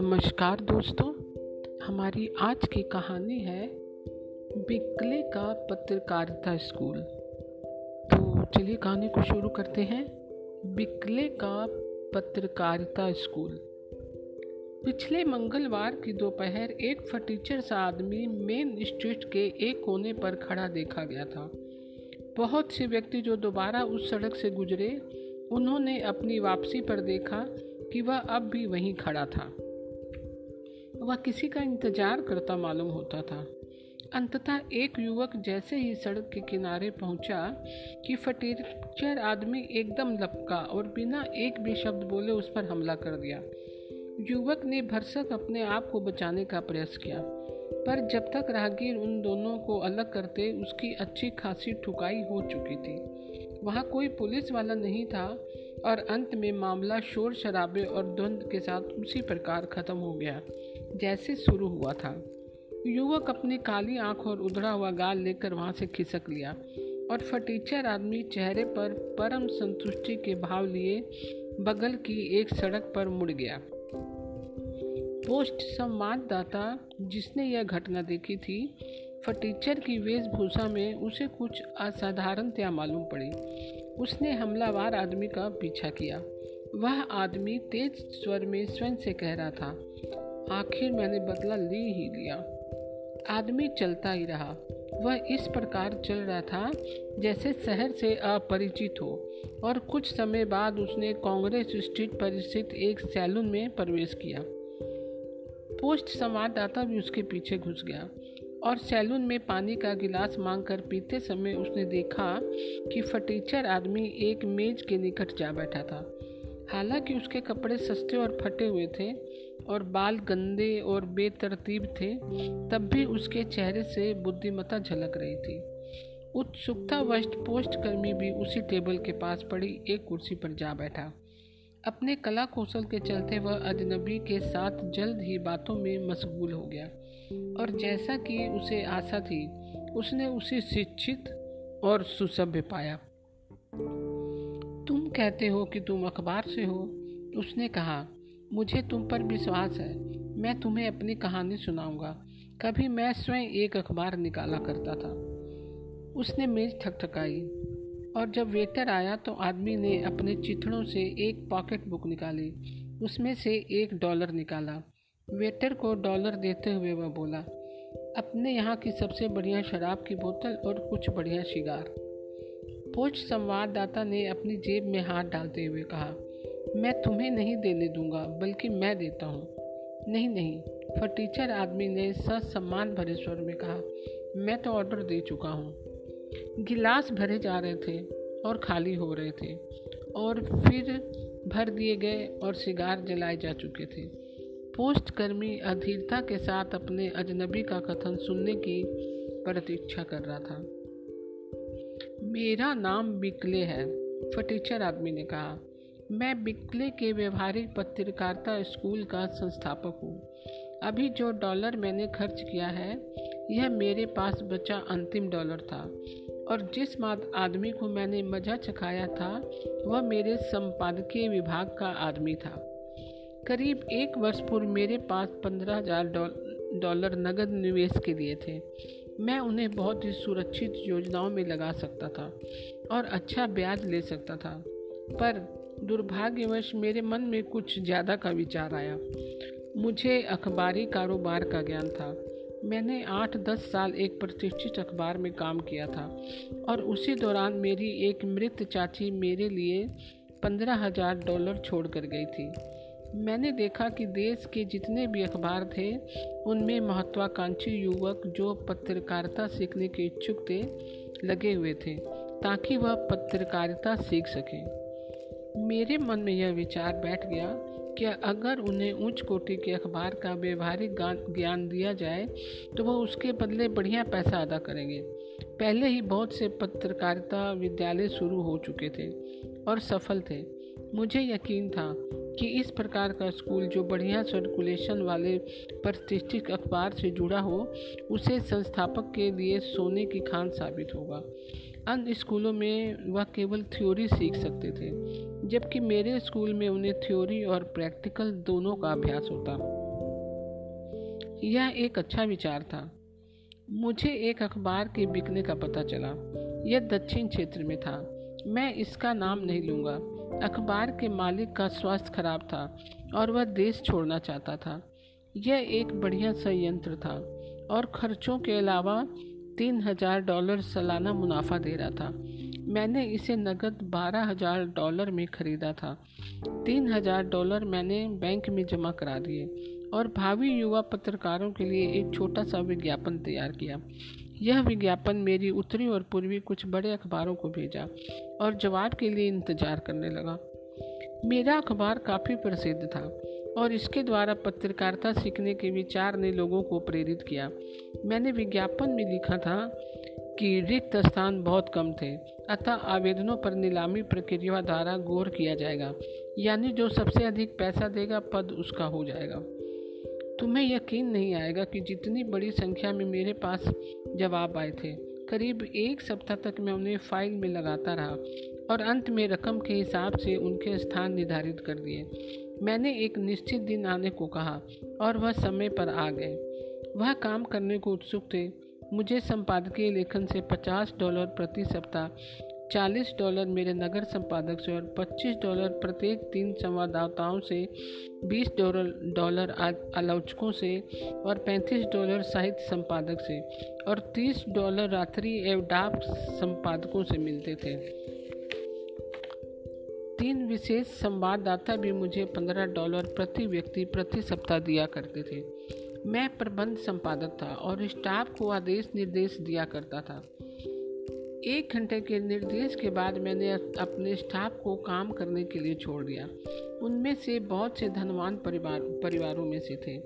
नमस्कार दोस्तों, हमारी आज की कहानी है बिकले का पत्रकारिता स्कूल। तो चलिए कहानी को शुरू करते हैं। बिकले का पत्रकारिता स्कूल। पिछले मंगलवार की दोपहर एक फटीचर सा आदमी मेन स्ट्रीट के एक कोने पर खड़ा देखा गया था। बहुत से व्यक्ति जो दोबारा उस सड़क से गुजरे, उन्होंने अपनी वापसी पर देखा कि वह अब भी वहीं खड़ा था। वह किसी का इंतज़ार करता मालूम होता था। अंततः एक युवक जैसे ही सड़क के किनारे पहुँचा कि फटीचर आदमी एकदम लपका और बिना एक भी शब्द बोले उस पर हमला कर दिया। युवक ने भरसक अपने आप को बचाने का प्रयास किया। पर जब तक राहगीर उन दोनों को अलग करते, उसकी अच्छी खासी ठुकाई हो चुकी थी। वहाँ कोई पुलिस वाला नहीं था और अंत में मामला शोर शराबे और द्वंद के साथ उसी प्रकार खत्म हो गया, जैसे शुरू हुआ था। युवक अपनी काली आँख और उधड़ा हुआ गाल लेकर वहाँ से खिसक लिया और फटीचर आदमी चेहरे पर परम संतुष्टि के भाव लिए बगल की एक सड़क पर मुड़ गया। पोस्ट संवाददाता जिसने यह घटना देखी थी, फटीचर की वेशभूषा में उसे कुछ असाधारणतया मालूम पड़ी। उसने हमलावर आदमी का पीछा किया। वह आदमी तेज स्वर में स्वयं से कह रहा था, आखिर मैंने बदला ले ही लिया। आदमी चलता ही रहा। वह इस प्रकार चल रहा था जैसे शहर से अपरिचित हो, और कुछ समय बाद उसने कांग्रेस स्ट्रीट पर स्थित एक सैलून में प्रवेश किया। पोस्ट संवाददाता भी उसके पीछे घुस गया और सैलून में पानी का गिलास मांगकर पीते समय उसने देखा कि फटीचर आदमी एक मेज के निकट जा बैठा था। हालाँकि उसके कपड़े सस्ते और फटे हुए थे और बाल गंदे और बेतरतीब थे, तब भी उसके चेहरे से बुद्धिमत्ता झलक रही थी। उत्सुकतावश पोस्टकर्मी भी उसी टेबल के पास पड़ी, एक कुर्सी पर जा बैठा। अपने कला कौशल के चलते वह अजनबी के साथ जल्द ही बातों में मशगूल हो गया। और जैसा कि उसे आशा थी, उसने उसे शिक्षित और सुसभ्य पाया। तुम कहते हो कि तुम अखबार से हो? उसने कहा, मुझे तुम पर विश्वास है। मैं तुम्हें अपनी कहानी सुनाऊँगा। कभी मैं स्वयं एक अखबार निकाला करता था। उसने मेज ठकठकाई। और जब वेटर आया तो आदमी ने अपने चिथड़ों से एक पॉकेट बुक निकाली। उसमें से एक डॉलर निकाला। वेटर को डॉलर देते हुए वह बोला, अपने यहाँ की सबसे बढ़िया शराब की बोतल और कुछ बढ़िया शिगार। पोस्ट संवाददाता ने अपनी जेब में हाथ डालते हुए कहा, मैं तुम्हें नहीं देने दूँगा, बल्कि मैं देता हूँ। नहीं नहीं, फटीचर आदमी ने सम्मान भरे स्वर में कहा, मैं तो ऑर्डर दे चुका हूँ। गिलास भरे जा रहे थे और खाली हो रहे थे और फिर भर दिए गए और सिगार जलाए जा चुके थे। पोस्ट कर्मी अधीरता के साथ अपने अजनबी का कथन सुनने की प्रतीक्षा कर रहा था। मेरा नाम बिकले है, फटीचर आदमी ने कहा। मैं बिकले के व्यवहारिक पत्रकारिता स्कूल का संस्थापक हूँ। अभी जो डॉलर मैंने खर्च किया है, यह मेरे पास बचा अंतिम डॉलर था। और जिस आदमी को मैंने मज़ा चखाया था, वह मेरे संपादकीय विभाग का आदमी था। करीब एक वर्ष पूर्व मेरे पास पंद्रह हज़ार डॉलर नगद निवेश के लिए थे। मैं उन्हें बहुत ही सुरक्षित योजनाओं में लगा सकता था और अच्छा ब्याज ले सकता था। पर दुर्भाग्यवश मेरे मन में कुछ ज़्यादा का विचार आया। मुझे अखबारी कारोबार का ज्ञान था। मैंने आठ दस साल एक प्रतिष्ठित अखबार में काम किया था और उसी दौरान मेरी एक मृत चाची मेरे लिए पंद्रह हज़ार डॉलर छोड़ कर गई थी। मैंने देखा कि देश के जितने भी अखबार थे, उनमें महत्वाकांक्षी युवक जो पत्रकारिता सीखने के इच्छुक थे, लगे हुए थे, ताकि वह पत्रकारिता सीख सकें। मेरे मन में यह विचार बैठ गया कि अगर उन्हें उच्च कोटि के अखबार का व्यवहारिक ज्ञान दिया जाए तो वह उसके बदले बढ़िया पैसा अदा करेंगे। पहले ही बहुत से पत्रकारिता विद्यालय शुरू हो चुके थे और सफल थे। मुझे यकीन था कि इस प्रकार का स्कूल जो बढ़िया सर्कुलेशन वाले प्रतिष्ठित अखबार से जुड़ा हो, उसे संस्थापक के लिए सोने की खान साबित होगा। अन्य स्कूलों में वह केवल थ्योरी सीख सकते थे, जबकि मेरे स्कूल में उन्हें थ्योरी और प्रैक्टिकल दोनों का अभ्यास होता। यह एक अच्छा विचार था। मुझे एक अखबार के बिकने का पता चला। यह दक्षिण क्षेत्र में था। मैं इसका नाम नहीं लूँगा। अखबार के मालिक का स्वास्थ्य खराब था और वह देश छोड़ना चाहता था। यह एक बढ़िया संयंत्र था और खर्चों के अलावा तीन हज़ार डॉलर सालाना मुनाफा दे रहा था। मैंने इसे नकद बारह हज़ार डॉलर में खरीदा था। तीन हज़ार डॉलर मैंने बैंक में जमा करा दिए और भावी युवा पत्रकारों के लिए एक छोटा सा विज्ञापन तैयार किया। यह विज्ञापन मेरी उत्तरी और पूर्वी कुछ बड़े अखबारों को भेजा और जवाब के लिए इंतज़ार करने लगा। मेरा अखबार काफ़ी प्रसिद्ध था। और इसके द्वारा पत्रकारिता सीखने के विचार ने लोगों को प्रेरित किया। मैंने विज्ञापन में लिखा था कि रिक्त स्थान बहुत कम थे, अतः आवेदनों पर नीलामी प्रक्रिया द्वारा गौर किया जाएगा। यानी जो सबसे अधिक पैसा देगा, पद उसका हो जाएगा। तुम्हें यकीन नहीं आएगा कि जितनी बड़ी संख्या में मेरे पास जवाब आए थे। करीब एक सप्ताह तक मैं उन्हें फ़ाइल में लगाता रहा और अंत में रकम के हिसाब से उनके स्थान निर्धारित कर दिए। मैंने एक निश्चित दिन आने को कहा और वह समय पर आ गए। वह काम करने को उत्सुक थे। मुझे संपादकीय लेखन से 50 डॉलर प्रति सप्ताह 40 डॉलर मेरे नगर संपादक से और 25 डॉलर प्रत्येक तीन संवाददाताओं से 20 डॉलर आलोचकों से और 35 डॉलर साहित्य संपादक से और 30 डॉलर रात्रि एवं डाक संपादकों से मिलते थे। विशेष संवाददाता भी मुझे 15 डॉलर प्रति व्यक्ति प्रति सप्ताह दिया करते थे। मैं प्रबंध संपादक था और स्टाफ को आदेश निर्देश दिया करता था। एक घंटे के निर्देश के बाद मैंने अपने स्टाफ को काम करने के लिए छोड़ दिया। उनमें से बहुत से धनवान परिवार, परिवारों में से थे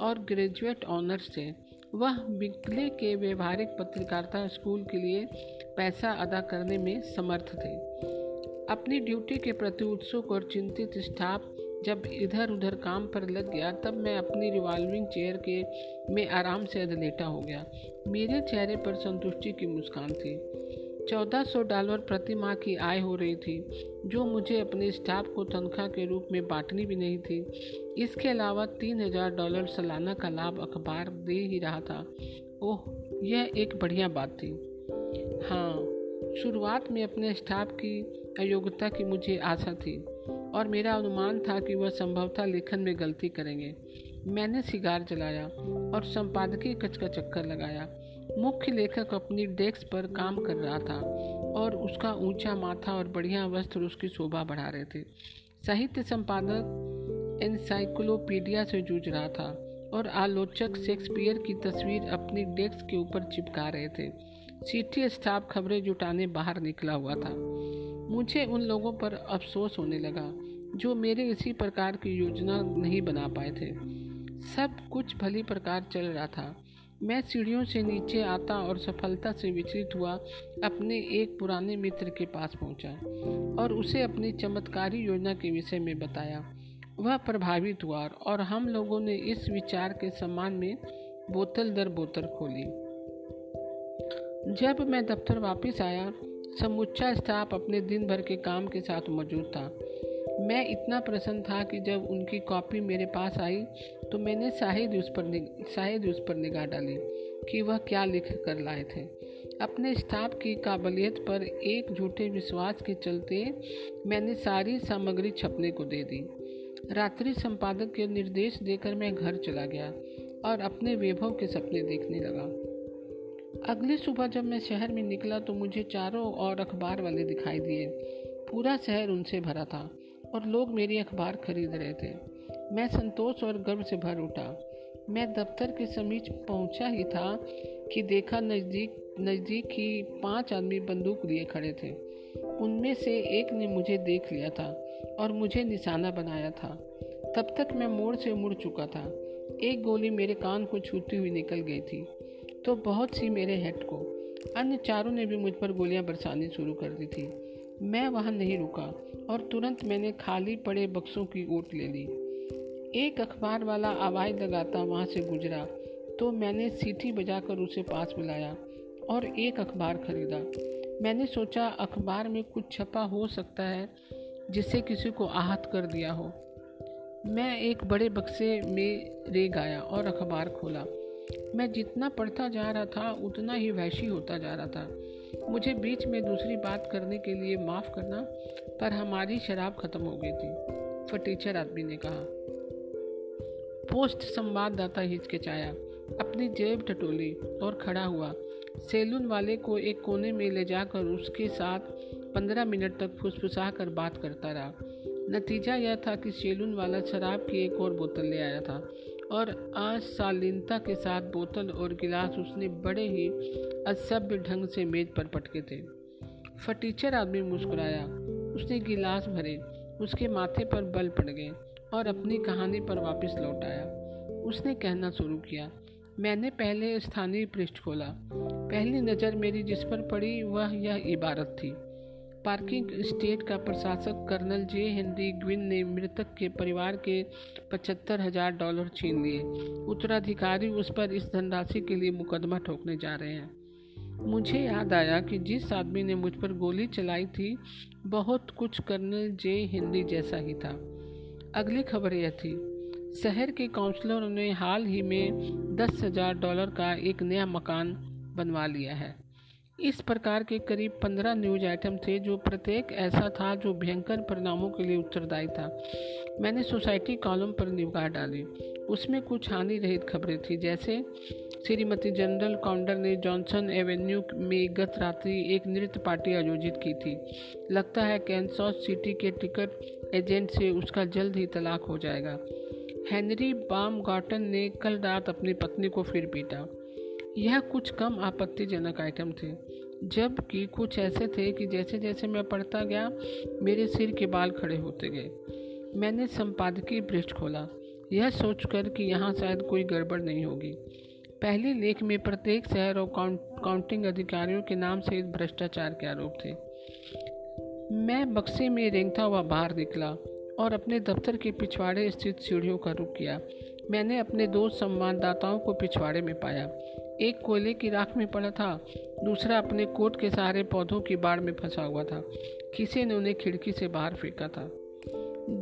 और ग्रेजुएट ऑनर्स थे। वह बिकले के व्यवहारिक पत्रकारिता स्कूल के लिए पैसा अदा करने में समर्थ थे। अपनी ड्यूटी के प्रति उत्सुक और चिंतित स्टाफ जब इधर उधर काम पर लग गया, तब मैं अपनी रिवॉल्विंग चेयर के में आराम से अधलेटा हो गया। मेरे चेहरे पर संतुष्टि की मुस्कान थी। चौदह सौ डॉलर प्रति माह की आय हो रही थी, जो मुझे अपने स्टाफ को तनख्वाह के रूप में बांटनी भी नहीं थी। इसके अलावा तीन हज़ार डॉलर सालाना का लाभ अखबार दे ही रहा था। ओह, यह एक बढ़िया बात थी। हाँ शुरुआत में अपने स्टाफ की अयोग्यता की मुझे आशा थी और मेरा अनुमान था कि वह संभवतः लेखन में गलती करेंगे। मैंने सिगार जलाया और संपादकीय कच का चक्कर लगाया। मुख्य लेखक अपनी डेस्क पर काम कर रहा था और उसका ऊँचा माथा और बढ़िया वस्त्र उसकी शोभा बढ़ा रहे थे। साहित्य संपादक एनसाइक्लोपीडिया से जूझ रहा था और आलोचक शेक्सपियर की तस्वीर अपनी डेस्क के ऊपर चिपका रहे थे। सीटी स्टाफ खबरें जुटाने बाहर निकला हुआ था। मुझे उन लोगों पर अफसोस होने लगा, जो मेरे इसी प्रकार की योजना नहीं बना पाए थे। सब कुछ भली प्रकार चल रहा था। मैं सीढ़ियों से नीचे आता और सफलता से विचलित हुआ, अपने एक पुराने मित्र के पास पहुँचा और उसे अपनी चमत्कारी योजना के विषय में बताया। वह प्रभावित हुआ और हम लोगों ने इस विचार के सम्मान में बोतल दर बोतल खोली। जब मैं दफ्तर वापस आया समूचा स्टाफ अपने दिन भर के काम के साथ मौजूद था। मैं इतना प्रसन्न था कि जब उनकी कॉपी मेरे पास आई तो मैंने शायद उस पर शायद उस पर निगाह डाली कि वह क्या लिख कर लाए थे। अपने स्टाफ की काबिलियत पर एक झूठे विश्वास के चलते मैंने सारी सामग्री छपने को दे दी। रात्रि संपादक के निर्देश देकर मैं घर चला गया और अपने वैभव के सपने देखने लगा। अगली सुबह जब मैं शहर में निकला तो मुझे चारों और अखबार वाले दिखाई दिए। पूरा शहर उनसे भरा था और लोग मेरी अखबार खरीद रहे थे। मैं संतोष और गर्व से भर उठा। मैं दफ्तर के समीप पहुँचा ही था कि देखा नज़दीक नज़दीक ही पाँच आदमी बंदूक लिए खड़े थे। उनमें से एक ने मुझे देख लिया था और मुझे निशाना बनाया था। तब तक मैं मोड़ से मुड़ चुका था। एक गोली मेरे कान को छूती हुई निकल गई थी। तो बहुत सी मेरे हेड को, अन्य चारों ने भी मुझ पर गोलियाँ बरसानी शुरू कर दी थी। मैं वहाँ नहीं रुका और तुरंत मैंने खाली पड़े बक्सों की ओट ले ली। एक अखबार वाला आवाज़ लगाता वहाँ से गुजरा तो मैंने सीटी बजाकर उसे पास बुलाया और एक अखबार खरीदा। मैंने सोचा, अखबार में कुछ छपा हो सकता है जिससे किसी को आहत कर दिया हो। मैं एक बड़े बक्से में रेग आया और अखबार खोला। मैं जितना पढ़ता जा रहा था, उतना ही वैशी होता जा रहा था। मुझे बीच में दूसरी बात करने के लिए माफ़ करना, पर हमारी शराब ख़त्म हो गई थी फटीचर आदमी ने कहा। पोस्ट संवाददाता हिचकिचाया। अपनी जेब टटोली और खड़ा हुआ। सैलून वाले को एक कोने में ले जाकर उसके साथ पंद्रह मिनट तक फुसफुसा कर बात करता रहा। नतीजा यह था कि सैलून वाला शराब की एक और बोतल ले आया था। और अशालीनता के साथ बोतल और गिलास उसने बड़े ही असभ्य ढंग से मेज पर पटके थे। फटीचर आदमी मुस्कुराया। उसने गिलास भरे, उसके माथे पर बल पड़ गए और अपनी कहानी पर वापस लौट आया। उसने कहना शुरू किया, मैंने पहले स्थानीय पृष्ठ खोला। पहली नज़र मेरी जिस पर पड़ी, वह यह इबारत थी। पार्किंग स्टेट का प्रशासक कर्नल जे. हेनरी ग्विन ने मृतक के परिवार के पचहत्तर हज़ार डॉलर छीन लिए। उत्तराधिकारी उस पर इस धनराशि के लिए मुकदमा ठोकने जा रहे हैं। मुझे याद आया कि जिस आदमी ने मुझ पर गोली चलाई थी, बहुत कुछ कर्नल जे. हिंदी जैसा ही था। अगली खबर यह थी, शहर के काउंसलरों ने हाल ही में दस हज़ार डॉलर का एक नया मकान बनवा लिया है। इस प्रकार के करीब पंद्रह न्यूज़ आइटम थे जो प्रत्येक ऐसा था जो भयंकर परिणामों के लिए उत्तरदायी था। मैंने सोसाइटी कॉलम पर निगाह डाली। उसमें कुछ हानि रहित खबरें थी, जैसे श्रीमती जनरल काउंडर ने जॉनसन एवेन्यू में गत रात्रि एक नृत्य पार्टी आयोजित की थी। लगता है कैंसॉस सिटी के टिकट एजेंट से उसका जल्द ही तलाक हो जाएगा। हेनरी बाम गार्टन ने कल रात अपनी पत्नी को फिर पीटा। यह कुछ कम आपत्तिजनक आइटम थे, जबकि कुछ ऐसे थे कि जैसे जैसे मैं पढ़ता गया, मेरे सिर के बाल खड़े होते गए। मैंने संपादकीय पृष्ठ खोला। यह सोचकर कि यहाँ शायद कोई गड़बड़ नहीं होगी। पहले लेख में प्रत्येक शहर और काउंटिंग अधिकारियों के नाम से भ्रष्टाचार के आरोप थे। मैं बक्से में रेंगता हुआ बाहर निकला और अपने दफ्तर के पिछवाड़े स्थित सीढ़ियों का रुख किया। मैंने अपने दो संवाददाताओं को पिछवाड़े में पाया। एक कोयले की राख में पड़ा था। दूसरा अपने कोट के सहारे पौधों की बाढ़ में फंसा हुआ था। किसी ने उन्हें खिड़की से बाहर फेंका था।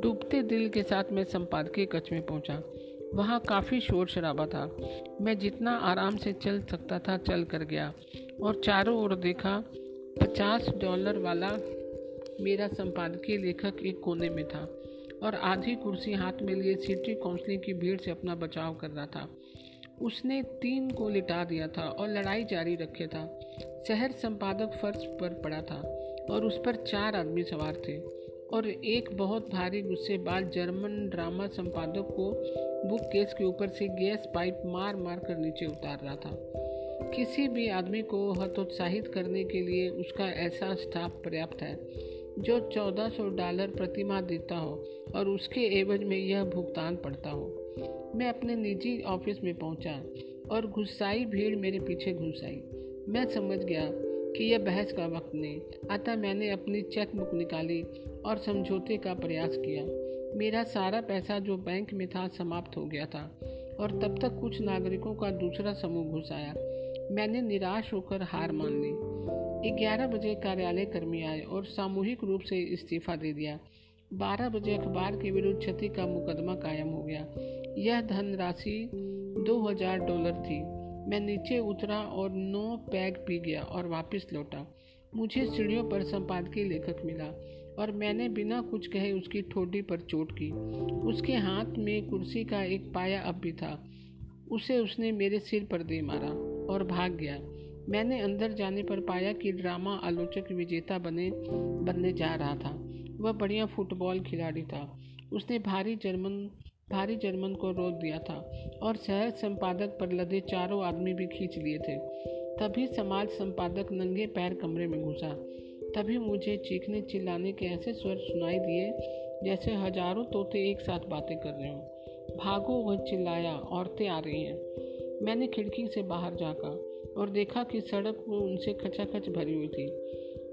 डूबते दिल के साथ मैं संपादकीय कक्ष में पहुँचा। वहाँ काफ़ी शोर शराबा था। मैं जितना आराम से चल सकता था, चल कर गया और चारों ओर देखा, पचास डॉलर वाला मेरा संपादकीय लेखक एक कोने में था और आधी कुर्सी हाथ में लिए सिटी काउंसिलिंग की भीड़ से अपना बचाव कर रहा था। उसने तीन को लिटा दिया था और लड़ाई जारी रखे था। शहर संपादक फर्श पर पड़ा था और उस पर चार आदमी सवार थे और एक बहुत भारी गुस्सेबाज जर्मन ड्रामा संपादक को बुक केस के ऊपर से गैस पाइप मार मार कर नीचे उतार रहा था। किसी भी आदमी को हतोत्साहित करने के लिए उसका ऐसा स्टाफ पर्याप्त है जो 1400 डॉलर प्रति माह देता हो और उसके एवज में यह भुगतान पड़ता हो। मैं अपने निजी ऑफ़िस में पहुँचा और गुस्साई भीड़ मेरे पीछे घुस आई। मैं समझ गया कि यह बहस का वक्त नहीं, अतः मैंने अपनी चेक बुक निकाली और समझौते का प्रयास किया। मेरा सारा पैसा जो बैंक में था समाप्त हो गया था और तब तक कुछ नागरिकों का दूसरा समूह घुस आया। मैंने निराश होकर हार मान ली। ग्यारह बजे कार्यालय कर्मी आए और सामूहिक रूप से इस्तीफा दे दिया। बारह बजे अखबार के विरुद्ध क्षति का मुकदमा कायम हो गया। यह धनराशि दो हज़ार डॉलर थी। मैं नीचे उतरा और नौ पैग पी गया और वापस लौटा। मुझे सीढ़ियों पर संपादकीय लेखक मिला और मैंने बिना कुछ कहे उसकी ठोडी पर चोट की। उसके हाथ में कुर्सी का एक पाया अब भी था। उसे उसने मेरे सिर पर दे मारा और भाग गया। मैंने अंदर जाने पर पाया कि ड्रामा आलोचक विजेता बने, बनने जा रहा था। वह बढ़िया फुटबॉल खिलाड़ी था। उसने भारी जर्मन भारी जर्मन को रोक दिया था और शहर संपादक पर लदे चारों आदमी भी खींच लिए थे। तभी समाज संपादक नंगे पैर कमरे में घुसा। तभी मुझे चीखने चिल्लाने के ऐसे स्वर सुनाई दिए जैसे हज़ारों तोते एक साथ बातें कर रहे हों। भागो, वह चिल्लाया, औरतें आ रही हैं। मैंने खिड़की से बाहर झाँका और देखा कि सड़क में उनसे खचाखच भरी हुई थी।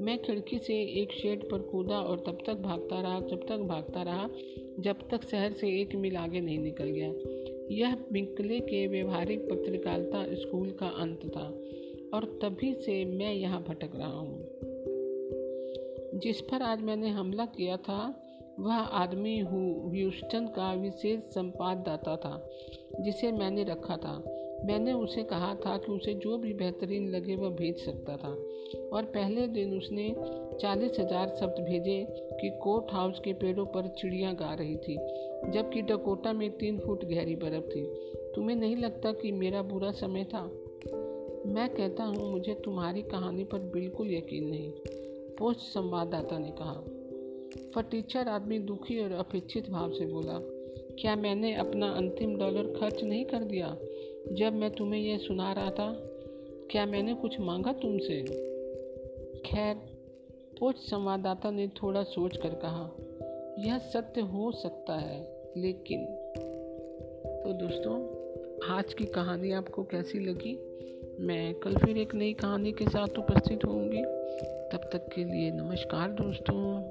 मैं खिड़की से एक शेड पर कूदा और तब तक भागता रहा, जब तक भागता रहा जब तक शहर से एक मील आगे नहीं निकल गया। यह बिंकले के व्यवहारिक पत्रकारिता स्कूल का अंत था, और तभी से मैं यहाँ भटक रहा हूँ। जिस पर आज मैंने हमला किया था, वह आदमी ह्यूस्टन का विशेष संपाददाता था, जिसे मैंने रखा था। मैंने उसे कहा था कि उसे जो भी बेहतरीन लगे वह भेज सकता था। और पहले दिन उसने चालीस हज़ार शब्द भेजे कि कोर्ट हाउस के पेड़ों पर चिड़ियाँ गा रही थी, जबकि डकोटा में तीन फुट गहरी बर्फ़ थी। तुम्हें नहीं लगता कि मेरा बुरा समय था? मैं कहता हूँ, मुझे तुम्हारी कहानी पर बिल्कुल यकीन नहीं, पोस्ट संवाददाता ने कहा। फटीचर आदमी दुखी और अपेक्षित भाव से बोला, क्या मैंने अपना अंतिम डॉलर खर्च नहीं कर दिया? जब मैं तुम्हें यह सुना रहा था, क्या मैंने कुछ मांगा तुमसे? खैर पोस्ट संवाददाता ने थोड़ा सोच कर कहा, यह सत्य हो सकता है, लेकिन तो दोस्तों, आज की कहानी आपको कैसी लगी? मैं कल फिर एक नई कहानी के साथ उपस्थित होंगी। तब तक के लिए नमस्कार दोस्तों।